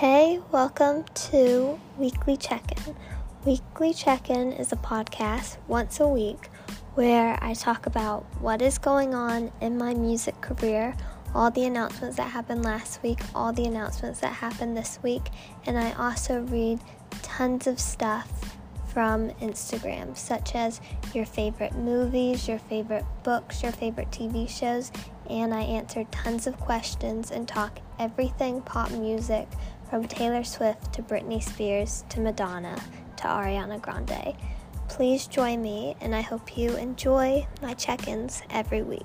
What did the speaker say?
Hey, welcome to Weekly Check In. Weekly Check In is a podcast once a week where I talk about what is going on in my music career, all the announcements that happened last week, all the announcements that happened this week, and I also read tons of stuff from Instagram, such as your favorite movies, your favorite books, your favorite TV shows, and I answer tons of questions and talk everything pop music from Taylor Swift to Britney Spears to Madonna to Ariana Grande. Please join me, and I hope you enjoy my check ins every week.